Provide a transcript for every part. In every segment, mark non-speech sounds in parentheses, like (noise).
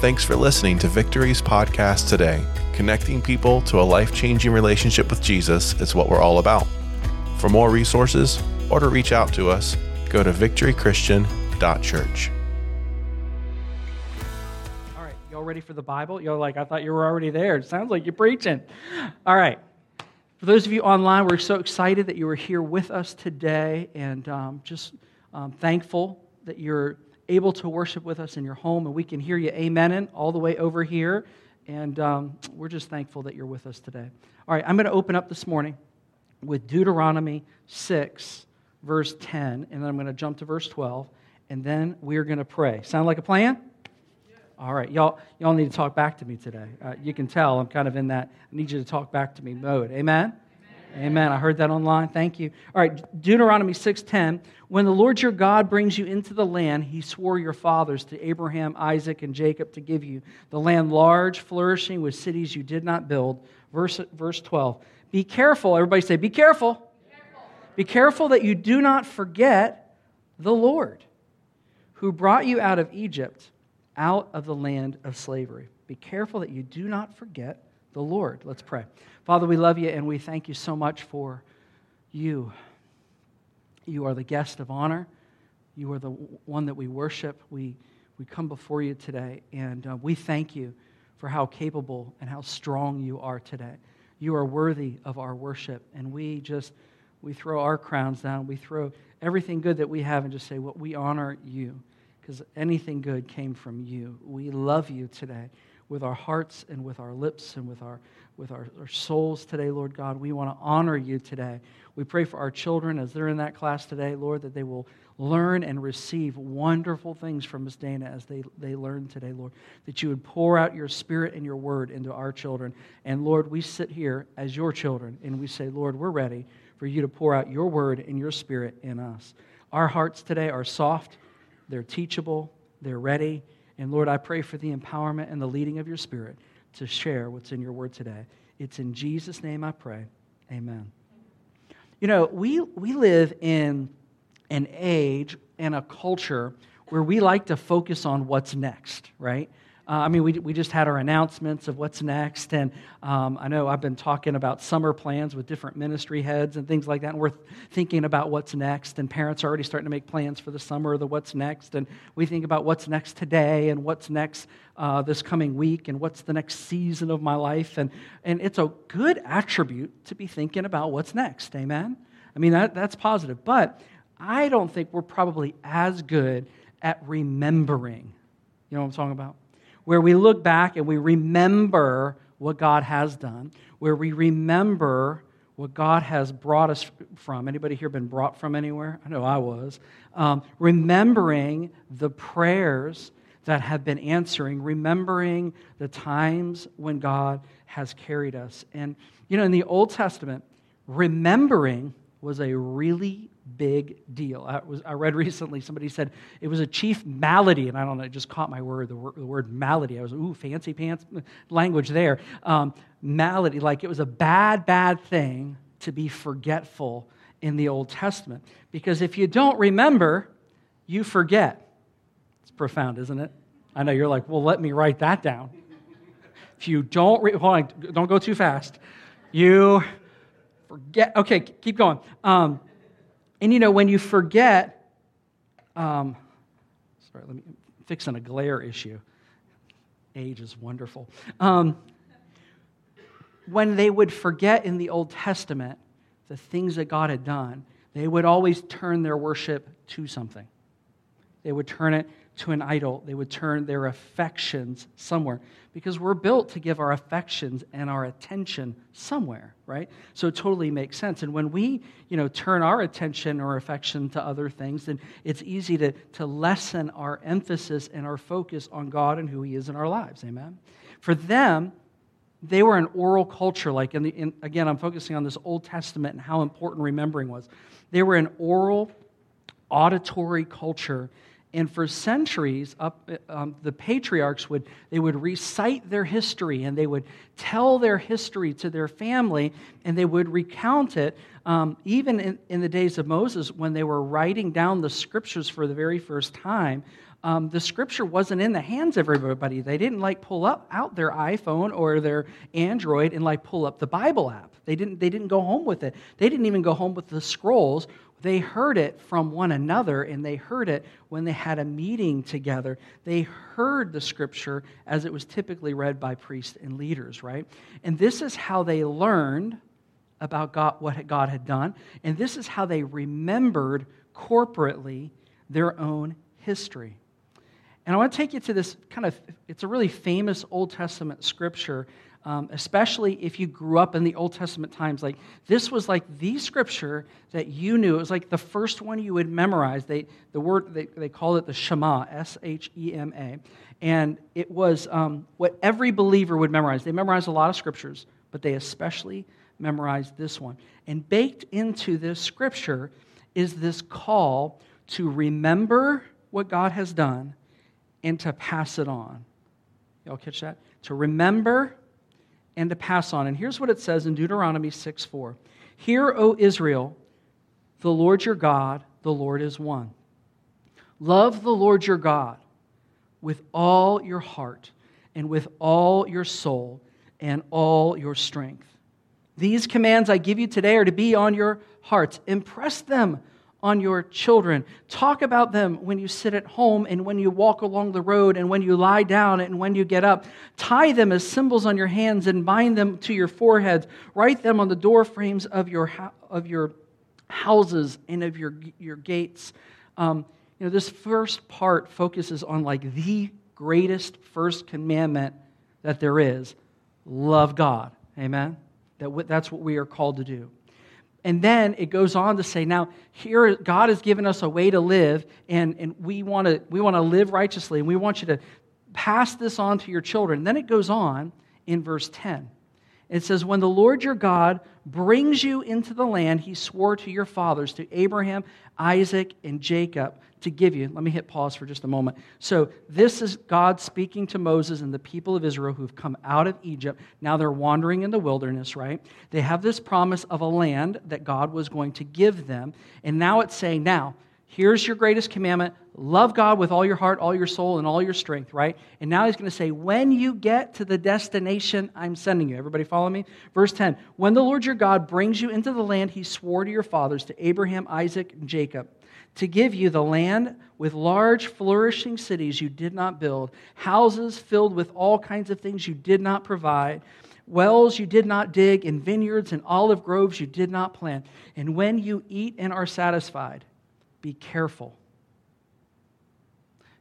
Thanks for listening to Victory's podcast today. Connecting people to a life changing relationship with Jesus is what we're all about. For more resources or to reach out to us, go to victorychristian.church. All right, y'all ready for the Bible? Y'all like, I thought you were already there. It sounds like you're preaching. All right. For those of you online, we're so excited that you are here with us today and um, just um, thankful that you're able to worship with us in your home and we can hear you amening all the way over here. And um, we're just thankful that you're with us today. All right, I'm going to open up this morning with Deuteronomy 6, verse 10, and then I'm going to jump to verse 12, and then we're going to pray. Sound like a plan? All right, y'all, y'all need to talk back to me today. Uh, you can tell I'm kind of in that I need you to talk back to me mode. Amen? Amen. I heard that online. Thank you. All right, Deuteronomy 6:10. When the Lord your God brings you into the land he swore your fathers to Abraham, Isaac, and Jacob to give you, the land large, flourishing with cities you did not build. Verse, verse 12. Be careful. Everybody say, be careful. careful. Be careful that you do not forget the Lord who brought you out of Egypt out of the land of slavery. Be careful that you do not forget the Lord. Let's pray. Father, we love you and we thank you so much for you. You are the guest of honor. You are the one that we worship. We, we come before you today and uh, we thank you for how capable and how strong you are today. You are worthy of our worship and we just we throw our crowns down. We throw everything good that we have and just say, Well, we honor you because anything good came from you. We love you today with our hearts and with our lips and with our, with our, our souls today, Lord God. We want to honor you today. We pray for our children as they're in that class today, Lord, that they will learn and receive wonderful things from Miss Dana as they, they learn today, Lord. That you would pour out your spirit and your word into our children. And Lord, we sit here as your children and we say, Lord, we're ready for you to pour out your word and your spirit in us. Our hearts today are soft they're teachable, they're ready. And Lord, I pray for the empowerment and the leading of your Spirit to share what's in your word today. It's in Jesus' name I pray. Amen. You know, we, we live in an age and a culture where we like to focus on what's next, right? Uh, I mean, we, we just had our announcements of what's next. And um, I know I've been talking about summer plans with different ministry heads and things like that. And we're thinking about what's next. And parents are already starting to make plans for the summer, the what's next. And we think about what's next today and what's next uh, this coming week and what's the next season of my life. And, and it's a good attribute to be thinking about what's next. Amen? I mean, that, that's positive. But I don't think we're probably as good at remembering. You know what I'm talking about? Where we look back and we remember what God has done, where we remember what God has brought us from. Anybody here been brought from anywhere? I know I was. Um, remembering the prayers that have been answering, remembering the times when God has carried us. And, you know, in the Old Testament, remembering was a really big deal. I, was, I read (laughs) recently somebody said it was a chief malady, and I don't know, it just caught my word, the, word, the word malady. I was, ooh, fancy pants (laughs) language there. Um, malady, like it was a bad, bad thing to be forgetful in the Old Testament. Because if you don't remember, you forget. It's profound, isn't it? I know you're like, well, let me write that down. (laughs) If you don't, re- hold on, don't go too fast. You forget. Okay, keep going. Um, and you know, when you forget, um, sorry, let me fixing a glare issue. Age is wonderful. Um, when they would forget in the Old Testament the things that God had done, they would always turn their worship to something. They would turn it to an idol. They would turn their affections somewhere because we're built to give our affections and our attention somewhere, right? So it totally makes sense. And when we, you know, turn our attention or affection to other things, then it's easy to, to lessen our emphasis and our focus on God and who He is in our lives. Amen. For them, they were an oral culture. Like, in the, in, again, I'm focusing on this Old Testament and how important remembering was. They were an oral, auditory culture And for centuries, up, um, the patriarchs would they would recite their history and they would tell their history to their family and they would recount it. Um, even in, in the days of Moses, when they were writing down the scriptures for the very first time, um, the scripture wasn't in the hands of everybody. They didn't like pull up out their iPhone or their Android and like pull up the Bible app. They didn't. They didn't go home with it. They didn't even go home with the scrolls they heard it from one another, and they heard it when they had a meeting together. They heard the scripture as it was typically read by priests and leaders, right? And this is how they learned about God, what God had done, and this is how they remembered corporately their own history. And I want to take you to this kind of, it's a really famous Old Testament scripture um, especially if you grew up in the Old Testament times. Like, this was like the scripture that you knew. It was like the first one you would memorize. They, the word, they, they called it the Shema, S H E M A. And it was um, what every believer would memorize. They memorized a lot of scriptures, but they especially memorized this one. And baked into this scripture is this call to remember what God has done and to pass it on. Y'all catch that? To remember and to pass on. And here's what it says in Deuteronomy 6 4. Hear, O Israel, the Lord your God, the Lord is one. Love the Lord your God with all your heart and with all your soul and all your strength. These commands I give you today are to be on your hearts. Impress them on your children. Talk about them when you sit at home and when you walk along the road and when you lie down and when you get up. Tie them as symbols on your hands and bind them to your foreheads. Write them on the door frames of your, of your houses and of your, your gates. Um, you know, this first part focuses on like the greatest first commandment that there is love God. Amen? That, that's what we are called to do. And then it goes on to say, now, here God has given us a way to live, and, and we want to we want to live righteously, and we want you to pass this on to your children. And then it goes on in verse 10. It says, When the Lord your God brings you into the land he swore to your fathers, to Abraham, Isaac, and Jacob, to give you. Let me hit pause for just a moment. So, this is God speaking to Moses and the people of Israel who've come out of Egypt. Now they're wandering in the wilderness, right? They have this promise of a land that God was going to give them. And now it's saying, Now, here's your greatest commandment love God with all your heart, all your soul, and all your strength, right? And now he's going to say, when you get to the destination I'm sending you. Everybody follow me? Verse 10 When the Lord your God brings you into the land he swore to your fathers, to Abraham, Isaac, and Jacob, to give you the land with large, flourishing cities you did not build, houses filled with all kinds of things you did not provide wells you did not dig, and vineyards and olive groves you did not plant. And when you eat and are satisfied, be careful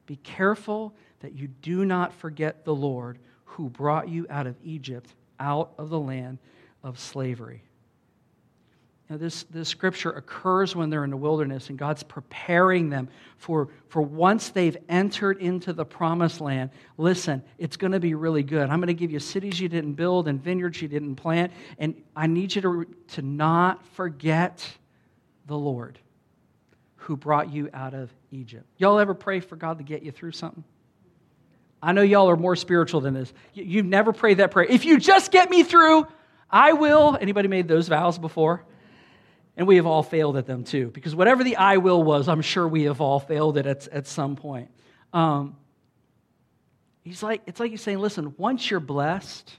be careful that you do not forget the Lord who brought you out of Egypt, out of the land of slavery. Now, this, this scripture occurs when they're in the wilderness, and God's preparing them for, for once they've entered into the promised land. Listen, it's going to be really good. I'm going to give you cities you didn't build and vineyards you didn't plant, and I need you to, to not forget the Lord who brought you out of Egypt. Y'all ever pray for God to get you through something? I know y'all are more spiritual than this. You've never prayed that prayer. If you just get me through, I will. Anybody made those vows before? And we have all failed at them too, because whatever the I will was, I'm sure we have all failed it at, at some point. Um, he's like, it's like he's saying, listen, once you're blessed,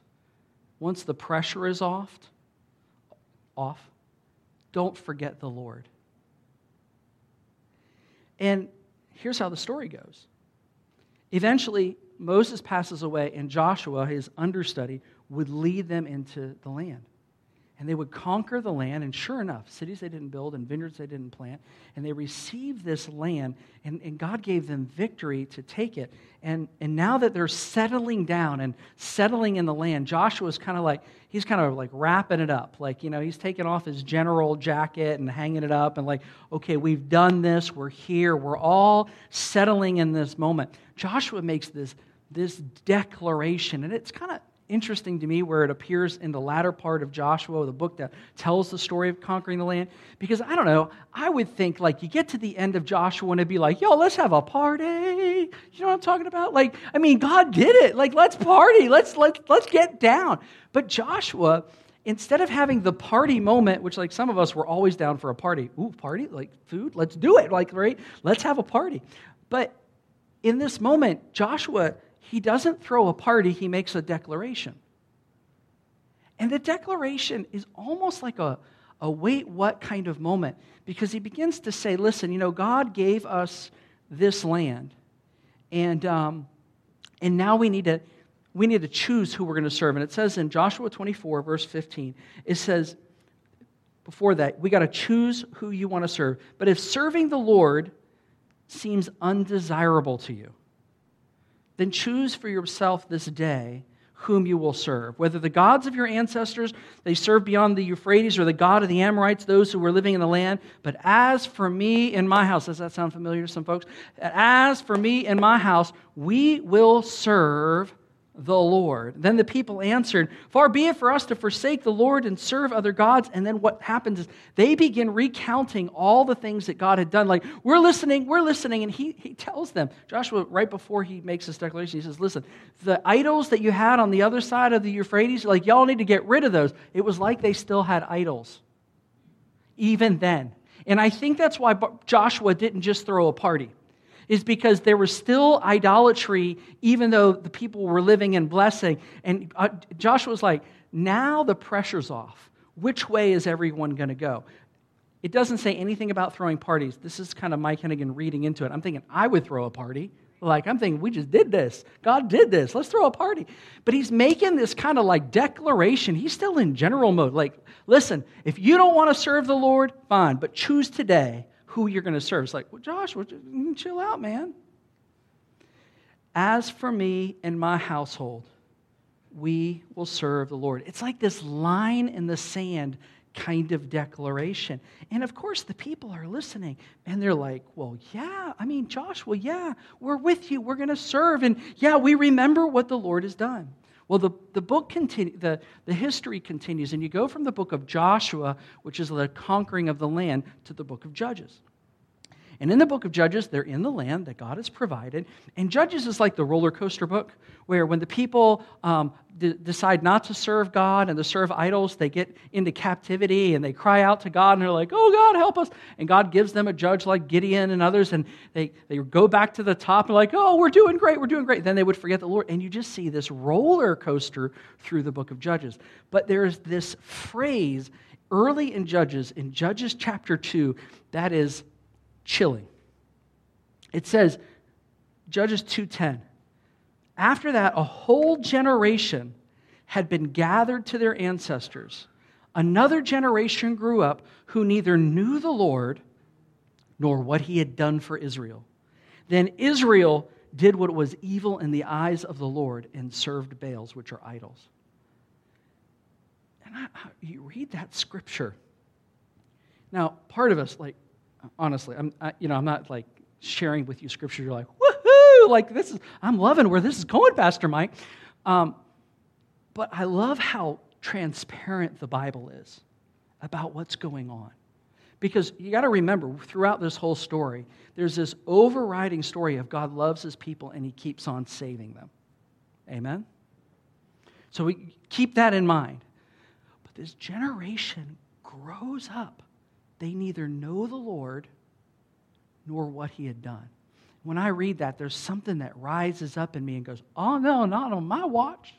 once the pressure is off, off, don't forget the Lord. And here's how the story goes. Eventually, Moses passes away, and Joshua, his understudy, would lead them into the land and they would conquer the land. And sure enough, cities they didn't build and vineyards they didn't plant. And they received this land, and, and God gave them victory to take it. And, and now that they're settling down and settling in the land, Joshua's kind of like, he's kind of like wrapping it up. Like, you know, he's taking off his general jacket and hanging it up and like, okay, we've done this, we're here, we're all settling in this moment. Joshua makes this, this declaration, and it's kind of interesting to me where it appears in the latter part of Joshua, the book that tells the story of conquering the land. Because I don't know, I would think like you get to the end of Joshua and it'd be like, yo, let's have a party. You know what I'm talking about? Like, I mean, God did it. Like, let's party. Let's let's let's get down. But Joshua, instead of having the party moment, which like some of us were always down for a party, ooh, party, like food, let's do it. Like, right? Let's have a party. But in this moment, Joshua he doesn't throw a party, he makes a declaration. And the declaration is almost like a, a wait, what kind of moment because he begins to say, listen, you know, God gave us this land, and, um, and now we need to. We need to choose who we're going to serve. And it says in Joshua 24, verse 15, it says, before that, we got to choose who you want to serve. But if serving the Lord seems undesirable to you, then choose for yourself this day whom you will serve. Whether the gods of your ancestors they served beyond the Euphrates or the God of the Amorites, those who were living in the land. But as for me and my house, does that sound familiar to some folks? As for me and my house, we will serve the Lord. Then the people answered, Far be it for us to forsake the Lord and serve other gods. And then what happens is they begin recounting all the things that God had done. Like, we're listening, we're listening. And he, he tells them, Joshua, right before he makes this declaration, he says, Listen, the idols that you had on the other side of the Euphrates, like, y'all need to get rid of those. It was like they still had idols, even then. And I think that's why Joshua didn't just throw a party is because there was still idolatry, even though the people were living in blessing. And uh, Joshua was like, now the pressure's off. Which way is everyone going to go? It doesn't say anything about throwing parties. This is kind of Mike Hennigan reading into it. I'm thinking, I would throw a party. Like, I'm thinking, we just did this. God did this. Let's throw a party. But he's making this kind of like declaration. He's still in general mode. Like, listen, if you don't want to serve the Lord, fine, but choose today who you're going to serve. It's like, well, Josh, well, mm, chill out, man. As for me and my household, we will serve the Lord. It's like this line in the sand kind of declaration. And of course, the people are listening and they're like, well, yeah, I mean, Joshua, yeah, we're with you. We're going to serve. And yeah, we remember what the Lord has done. Well, the, the book continue, the, the history continues, and you go from the book of Joshua, which is the conquering of the land, to the book of Judges. And in the book of Judges, they're in the land that God has provided. And Judges is like the roller coaster book, where when the people um, d- decide not to serve God and to serve idols, they get into captivity and they cry out to God and they're like, oh, God, help us. And God gives them a judge like Gideon and others, and they, they go back to the top and like, oh, we're doing great, we're doing great. Then they would forget the Lord. And you just see this roller coaster through the book of Judges. But there's this phrase early in Judges, in Judges chapter 2, that is chilling. It says, Judges 2:10. After that, a whole generation had been gathered to their ancestors. Another generation grew up who neither knew the Lord nor what he had done for Israel. Then Israel did what was evil in the eyes of the Lord and served Baals, which are idols. And I, you read that scripture. Now, part of us, like, honestly, I'm, I, you know, I'm not like sharing with you scripture. You're like, woohoo! Like this is, I'm loving where this is going, Pastor Mike. Um, but I love how transparent the Bible is about what's going on. Because you got to remember, throughout this whole story, there's this overriding story of God loves his people and he keeps on saving them. Amen? So we keep that in mind. But this generation grows up they neither know the Lord nor what he had done. When I read that, there's something that rises up in me and goes, Oh, no, not on my watch.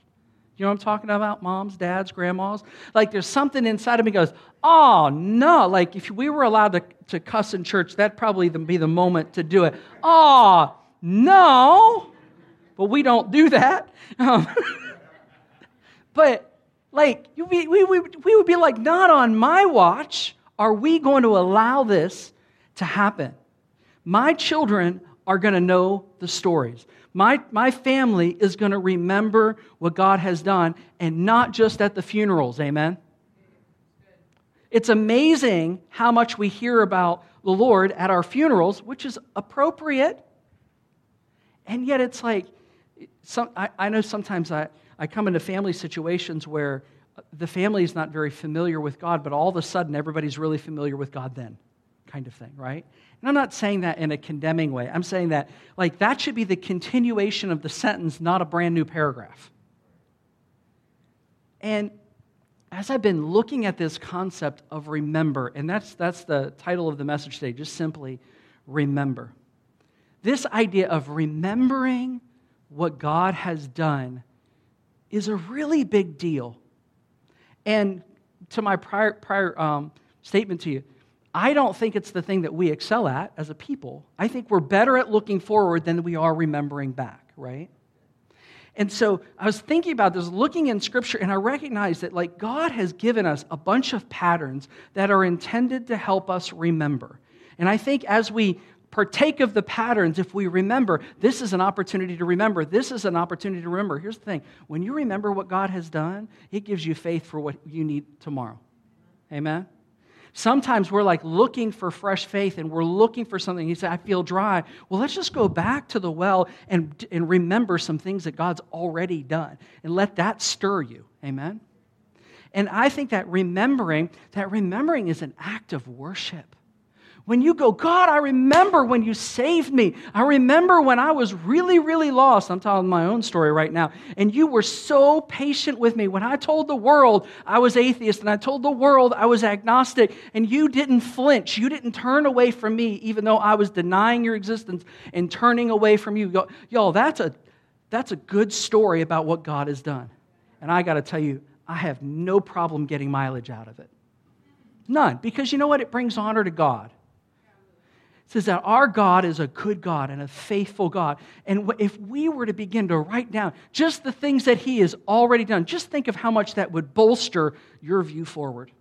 You know what I'm talking about? Moms, dads, grandmas? Like there's something inside of me goes, Oh, no. Like if we were allowed to, to cuss in church, that'd probably be the moment to do it. Oh, no. But we don't do that. (laughs) Um, (laughs) but like we, we, we, we would be like, Not on my watch. Are we going to allow this to happen? My children are going to know the stories. My, my family is going to remember what God has done and not just at the funerals. Amen? It's amazing how much we hear about the Lord at our funerals, which is appropriate. And yet it's like, some, I, I know sometimes I, I come into family situations where the family is not very familiar with God, but all of a sudden everybody's really familiar with God then, kind of thing, right? And I'm not saying that in a condemning way. I'm saying that, like, that should be the continuation of the sentence, not a brand new paragraph. And as I've been looking at this concept of remember, and that's, that's the title of the message today, just simply remember. This idea of remembering what God has done is a really big deal. And to my prior, prior um, statement to you, I don't think it's the thing that we excel at as a people. I think we're better at looking forward than we are remembering back, right? And so I was thinking about this, looking in scripture, and I recognized that like God has given us a bunch of patterns that are intended to help us remember. And I think as we partake of the patterns, if we remember, this is an opportunity to remember. This is an opportunity to remember. Here's the thing when you remember what God has done, it gives you faith for what you need tomorrow. Amen? Sometimes we're like looking for fresh faith and we're looking for something. You say, I feel dry. Well, let's just go back to the well and, and remember some things that God's already done and let that stir you. Amen? And I think that remembering, that remembering is an act of worship. When you go, God, I remember when you saved me. I remember when I was really, really lost. I'm telling my own story right now. And you were so patient with me. When I told the world I was atheist and I told the world I was agnostic, and you didn't flinch. You didn't turn away from me, even though I was denying your existence and turning away from you. Y'all, that's a, that's a good story about what God has done. And I got to tell you, I have no problem getting mileage out of it. None. Because you know what? It brings honor to God says that our God is a good God and a faithful God. And if we were to begin to write down just the things that He has already done, just think of how much that would bolster your view forward.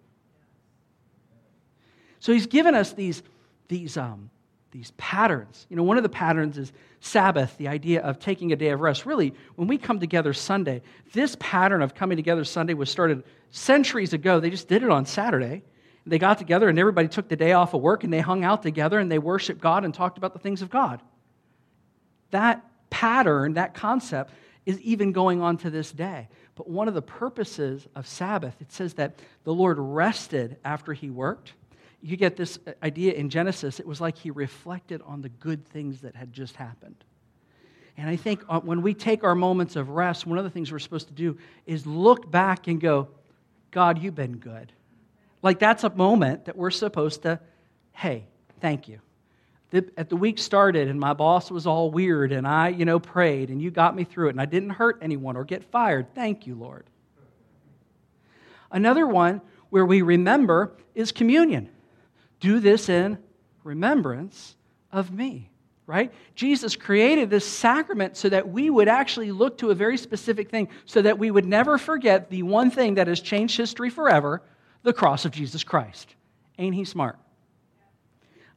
So He's given us these, these, um, these patterns. You know, one of the patterns is Sabbath, the idea of taking a day of rest. Really, when we come together Sunday, this pattern of coming together Sunday was started centuries ago. They just did it on Saturday. They got together and everybody took the day off of work and they hung out together and they worshiped God and talked about the things of God. That pattern, that concept, is even going on to this day. But one of the purposes of Sabbath, it says that the Lord rested after he worked. You get this idea in Genesis, it was like he reflected on the good things that had just happened. And I think uh, when we take our moments of rest, one of the things we're supposed to do is look back and go, God, you've been good. Like that's a moment that we're supposed to, hey, thank you. The, at the week started and my boss was all weird and I, you know, prayed and you got me through it and I didn't hurt anyone or get fired. Thank you, Lord. Another one where we remember is communion. Do this in remembrance of me, right? Jesus created this sacrament so that we would actually look to a very specific thing, so that we would never forget the one thing that has changed history forever, the cross of Jesus Christ. Ain't he smart?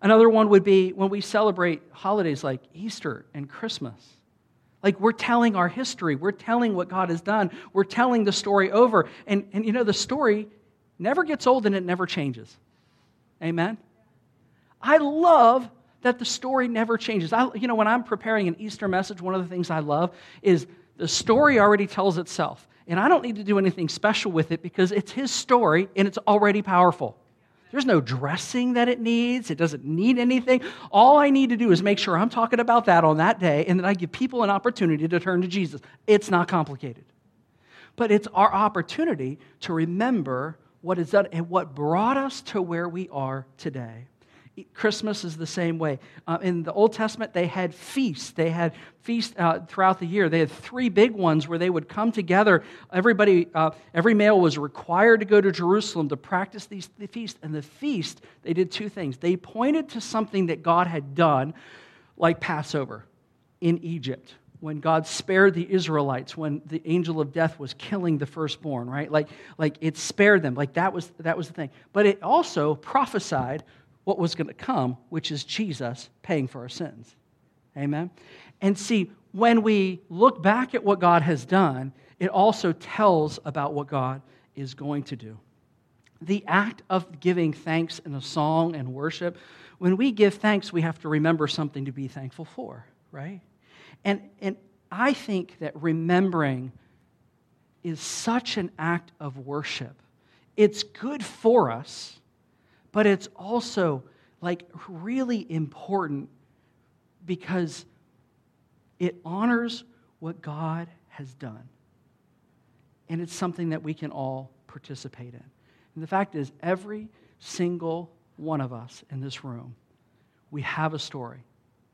Another one would be when we celebrate holidays like Easter and Christmas. Like we're telling our history, we're telling what God has done, we're telling the story over. And, and you know, the story never gets old and it never changes. Amen? I love that the story never changes. I, you know, when I'm preparing an Easter message, one of the things I love is the story already tells itself. And I don't need to do anything special with it because it's his story and it's already powerful. There's no dressing that it needs. It doesn't need anything. All I need to do is make sure I'm talking about that on that day and that I give people an opportunity to turn to Jesus. It's not complicated. But it's our opportunity to remember what is done and what brought us to where we are today. Christmas is the same way. Uh, in the Old Testament, they had feasts. They had feasts uh, throughout the year. They had three big ones where they would come together. Everybody, uh, every male was required to go to Jerusalem to practice these the feasts. And the feast, they did two things. They pointed to something that God had done, like Passover in Egypt when God spared the Israelites when the angel of death was killing the firstborn, right? Like, like it spared them. Like that was that was the thing. But it also prophesied what was going to come, which is Jesus paying for our sins. Amen? And see, when we look back at what God has done, it also tells about what God is going to do. The act of giving thanks in a song and worship, when we give thanks, we have to remember something to be thankful for, right? And, and I think that remembering is such an act of worship. It's good for us, but it's also like really important because it honors what God has done. And it's something that we can all participate in. And the fact is, every single one of us in this room, we have a story.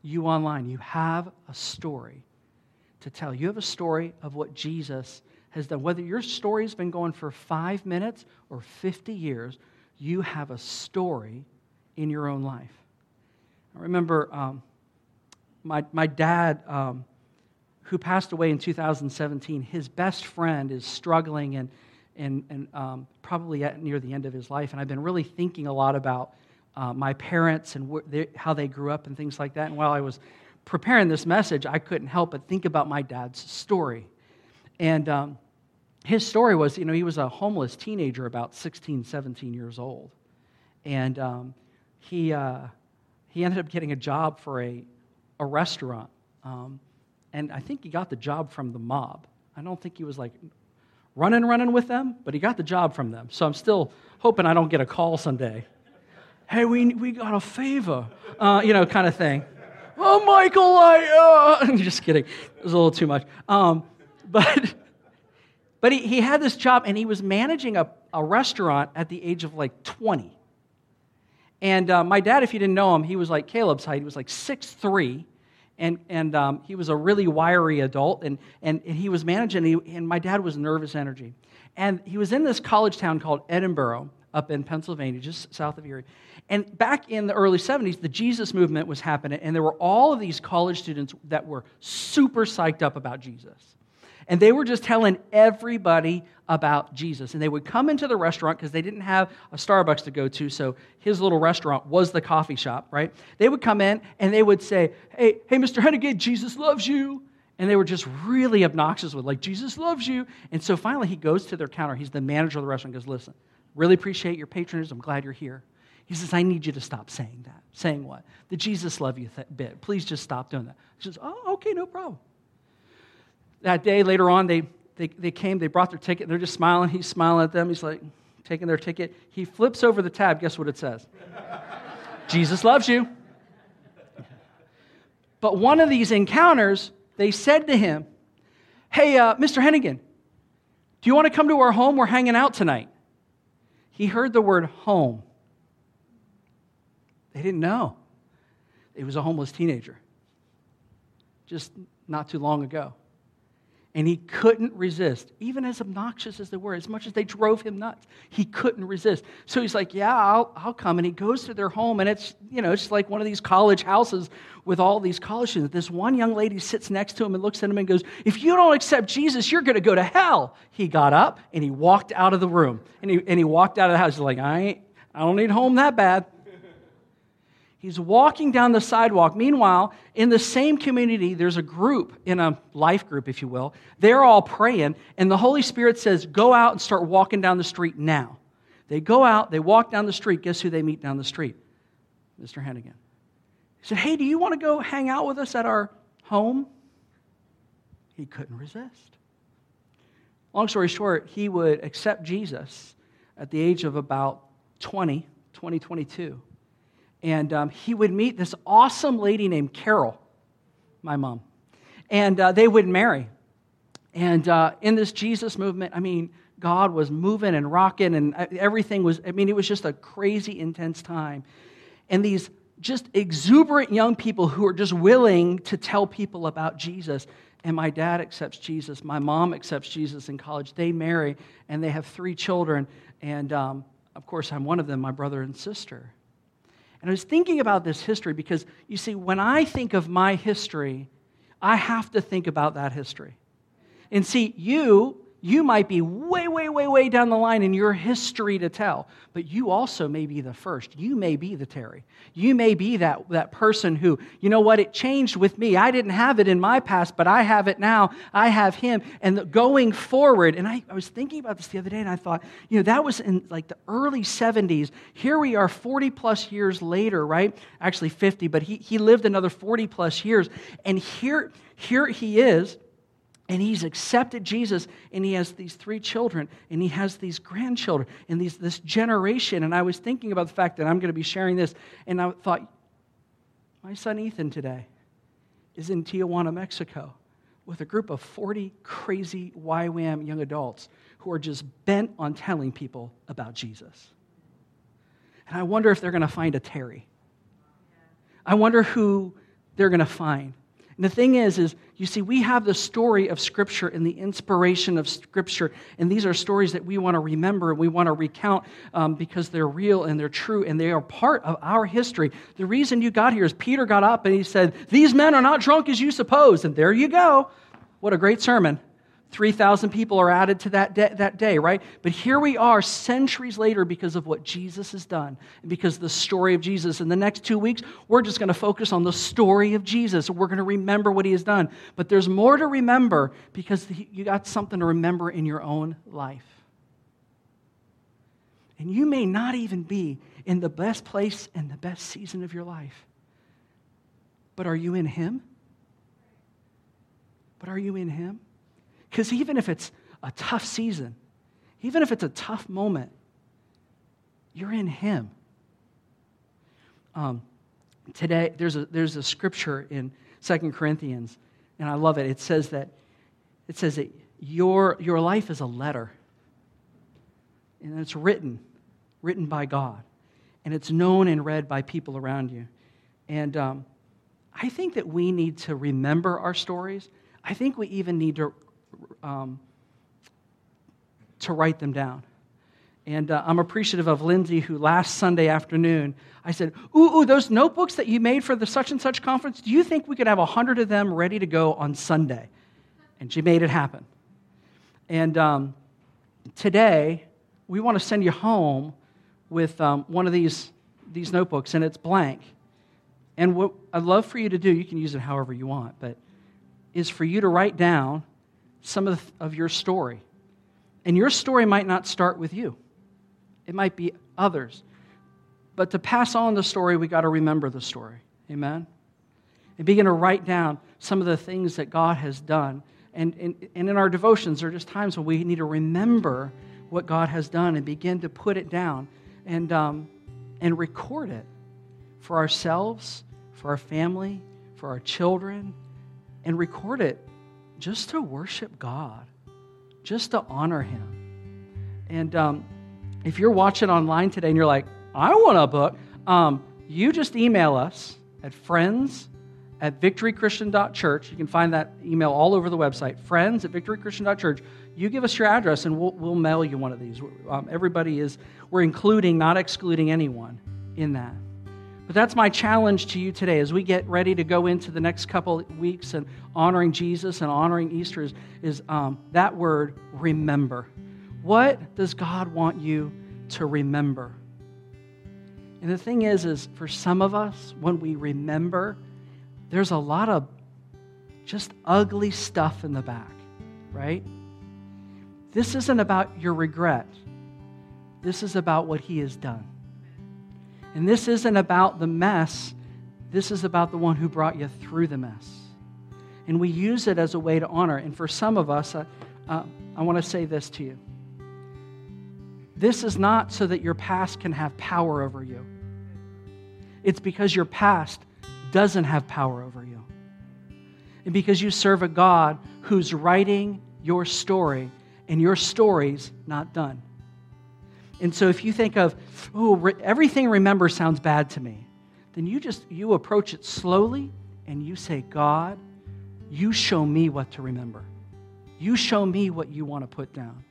You online, you have a story to tell. You have a story of what Jesus has done. Whether your story's been going for five minutes or 50 years, you have a story in your own life. I remember um, my, my dad, um, who passed away in 2017, his best friend is struggling and, and, and um, probably at near the end of his life. And I've been really thinking a lot about uh, my parents and wh- they, how they grew up and things like that. And while I was preparing this message, I couldn't help but think about my dad's story. And um, his story was you know, he was a homeless teenager about 16, 17 years old. And um, he, uh, he ended up getting a job for a, a restaurant. Um, and I think he got the job from the mob. I don't think he was like running, running with them, but he got the job from them. So I'm still hoping I don't get a call someday. Hey, we, we got a favor, uh, you know, kind of thing. Oh, Michael, I, uh, (laughs) just kidding. It was a little too much. Um, (laughs) but but he, he had this job and he was managing a, a restaurant at the age of like 20. And uh, my dad, if you didn't know him, he was like Caleb's height. He was like 6'3 and, and um, he was a really wiry adult, and, and, and he was managing, and, he, and my dad was nervous energy. And he was in this college town called Edinboro up in Pennsylvania, just south of Erie. And back in the early 70s, the Jesus movement was happening, and there were all of these college students that were super psyched up about Jesus. And they were just telling everybody about Jesus. And they would come into the restaurant because they didn't have a Starbucks to go to, so his little restaurant was the coffee shop, right? They would come in and they would say, Hey, hey, Mr. Hennigan, Jesus loves you. And they were just really obnoxious with, like, Jesus loves you. And so finally he goes to their counter. He's the manager of the restaurant, goes, Listen, really appreciate your patronage. I'm glad you're here. He says, I need you to stop saying that. Saying what? The Jesus love you th- bit. Please just stop doing that. He says, Oh, okay, no problem that day later on, they, they, they came, they brought their ticket, and they're just smiling. He's smiling at them. He's like, taking their ticket. He flips over the tab. Guess what it says? (laughs) Jesus loves you. But one of these encounters, they said to him, Hey, uh, Mr. Hennigan, do you want to come to our home? We're hanging out tonight. He heard the word home. They didn't know. He was a homeless teenager just not too long ago. And he couldn't resist, even as obnoxious as they were, as much as they drove him nuts. He couldn't resist. So he's like, Yeah, I'll, I'll come. And he goes to their home, and it's, you know, it's like one of these college houses with all these college students. This one young lady sits next to him and looks at him and goes, If you don't accept Jesus, you're going to go to hell. He got up and he walked out of the room. And he, and he walked out of the house. He's like, I, ain't, I don't need home that bad. He's walking down the sidewalk. Meanwhile, in the same community, there's a group, in a life group, if you will. They're all praying, and the Holy Spirit says, Go out and start walking down the street now. They go out, they walk down the street. Guess who they meet down the street? Mr. Hennigan. He said, Hey, do you want to go hang out with us at our home? He couldn't resist. Long story short, he would accept Jesus at the age of about 20, 20, 22 and um, he would meet this awesome lady named Carol, my mom, and uh, they would marry. And uh, in this Jesus movement, I mean, God was moving and rocking, and uh, everything was, I mean, it was just a crazy, intense time. And these just exuberant young people who are just willing to tell people about Jesus. And my dad accepts Jesus. My mom accepts Jesus in college. They marry, and they have three children. And um, of course, I'm one of them, my brother and sister. And I was thinking about this history because, you see, when I think of my history, I have to think about that history. And see, you you might be way, way, way, way down the line in your history to tell, but you also may be the first. You may be the Terry. You may be that, that person who, you know what, it changed with me. I didn't have it in my past, but I have it now. I have him. And going forward, and I, I was thinking about this the other day, and I thought, you know, that was in like the early 70s. Here we are 40 plus years later, right? Actually 50, but he, he lived another 40 plus years. And here, here he is and he's accepted Jesus, and he has these three children, and he has these grandchildren, and these, this generation. And I was thinking about the fact that I'm going to be sharing this, and I thought, my son Ethan today is in Tijuana, Mexico, with a group of 40 crazy YWAM young adults who are just bent on telling people about Jesus. And I wonder if they're going to find a Terry. I wonder who they're going to find. And the thing is, is you see, we have the story of Scripture and the inspiration of Scripture, and these are stories that we want to remember and we want to recount um, because they're real and they're true and they are part of our history. The reason you got here is Peter got up and he said, "These men are not drunk as you suppose," and there you go. What a great sermon! 3,000 people are added to that day, that day, right? But here we are centuries later because of what Jesus has done and because the story of Jesus. In the next two weeks, we're just going to focus on the story of Jesus. We're going to remember what he has done. But there's more to remember because you got something to remember in your own life. And you may not even be in the best place and the best season of your life. But are you in him? But are you in him? Because even if it's a tough season, even if it's a tough moment, you're in Him. Um, today, there's a, there's a scripture in Second Corinthians, and I love it. It says that, it says that your, your life is a letter, and it's written, written by God, and it's known and read by people around you. And um, I think that we need to remember our stories. I think we even need to um, to write them down. And uh, I'm appreciative of Lindsay, who last Sunday afternoon, I said, ooh, ooh, those notebooks that you made for the such and such conference, do you think we could have a 100 of them ready to go on Sunday? And she made it happen. And um, today, we want to send you home with um, one of these, these notebooks, and it's blank. And what I'd love for you to do, you can use it however you want, but is for you to write down some of, of your story. And your story might not start with you, it might be others. But to pass on the story, we got to remember the story. Amen? And begin to write down some of the things that God has done. And, and, and in our devotions, there are just times when we need to remember what God has done and begin to put it down and, um, and record it for ourselves, for our family, for our children, and record it just to worship God, just to honor Him. And um, if you're watching online today and you're like, I want a book, um, you just email us at friends at victorychristian.church. You can find that email all over the website, friends at victorychristian.church. You give us your address and we'll, we'll mail you one of these. Um, everybody is, we're including, not excluding anyone in that. But that's my challenge to you today as we get ready to go into the next couple weeks and honoring Jesus and honoring Easter is, is um, that word, remember. What does God want you to remember? And the thing is, is for some of us, when we remember, there's a lot of just ugly stuff in the back, right? This isn't about your regret. This is about what he has done. And this isn't about the mess, this is about the one who brought you through the mess. And we use it as a way to honor. And for some of us, uh, uh, I want to say this to you. This is not so that your past can have power over you. It's because your past doesn't have power over you. And because you serve a God who's writing your story, and your story's not done. And so if you think of, oh, re- everything remember sounds bad to me, then you just you approach it slowly and you say, God, you show me what to remember. You show me what you want to put down.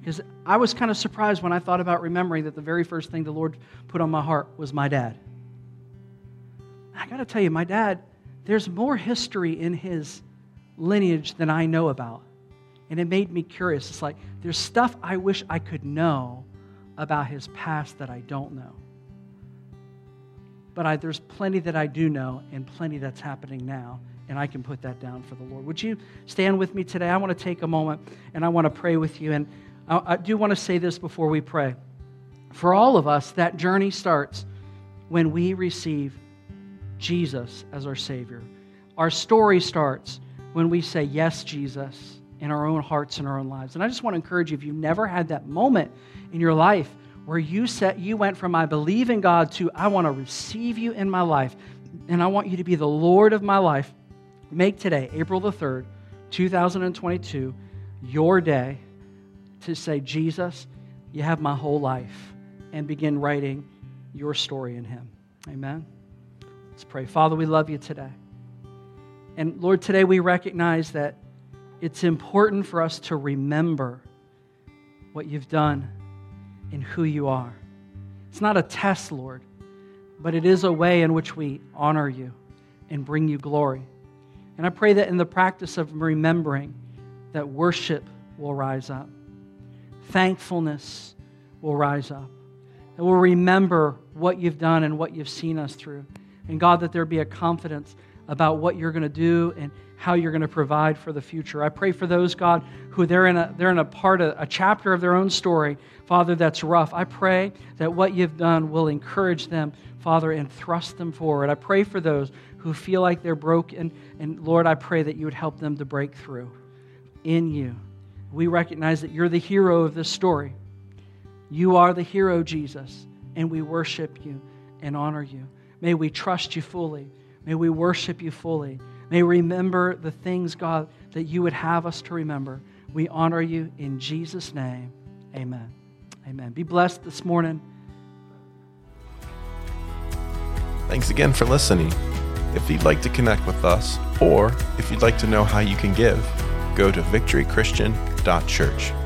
Because I was kind of surprised when I thought about remembering that the very first thing the Lord put on my heart was my dad. I got to tell you, my dad, there's more history in his lineage than I know about. And it made me curious. It's like, there's stuff I wish I could know about his past that I don't know. But I, there's plenty that I do know and plenty that's happening now, and I can put that down for the Lord. Would you stand with me today? I want to take a moment and I want to pray with you. And I, I do want to say this before we pray. For all of us, that journey starts when we receive Jesus as our Savior. Our story starts when we say, Yes, Jesus, in our own hearts and our own lives. And I just want to encourage you if you've never had that moment in your life where you said you went from I believe in God to I want to receive you in my life and I want you to be the Lord of my life, make today, April the 3rd, 2022, your day to say, Jesus, you have my whole life, and begin writing your story in Him. Amen. Let's pray. Father, we love you today. And Lord, today we recognize that it's important for us to remember what you've done and who you are. It's not a test, Lord, but it is a way in which we honor you and bring you glory. And I pray that in the practice of remembering, that worship will rise up, thankfulness will rise up, and we'll remember what you've done and what you've seen us through. And God, that there be a confidence about what you're going to do and how you're going to provide for the future. I pray for those, God, who they're in a, they're in a part of a chapter of their own story, Father, that's rough. I pray that what you've done will encourage them, Father, and thrust them forward. I pray for those who feel like they're broken, and Lord, I pray that you would help them to break through in you. We recognize that you're the hero of this story. You are the hero, Jesus, and we worship you and honor you. May we trust you fully. May we worship you fully. May we remember the things, God, that you would have us to remember. We honor you in Jesus' name. Amen. Amen. Be blessed this morning. Thanks again for listening. If you'd like to connect with us, or if you'd like to know how you can give, go to victorychristian.church.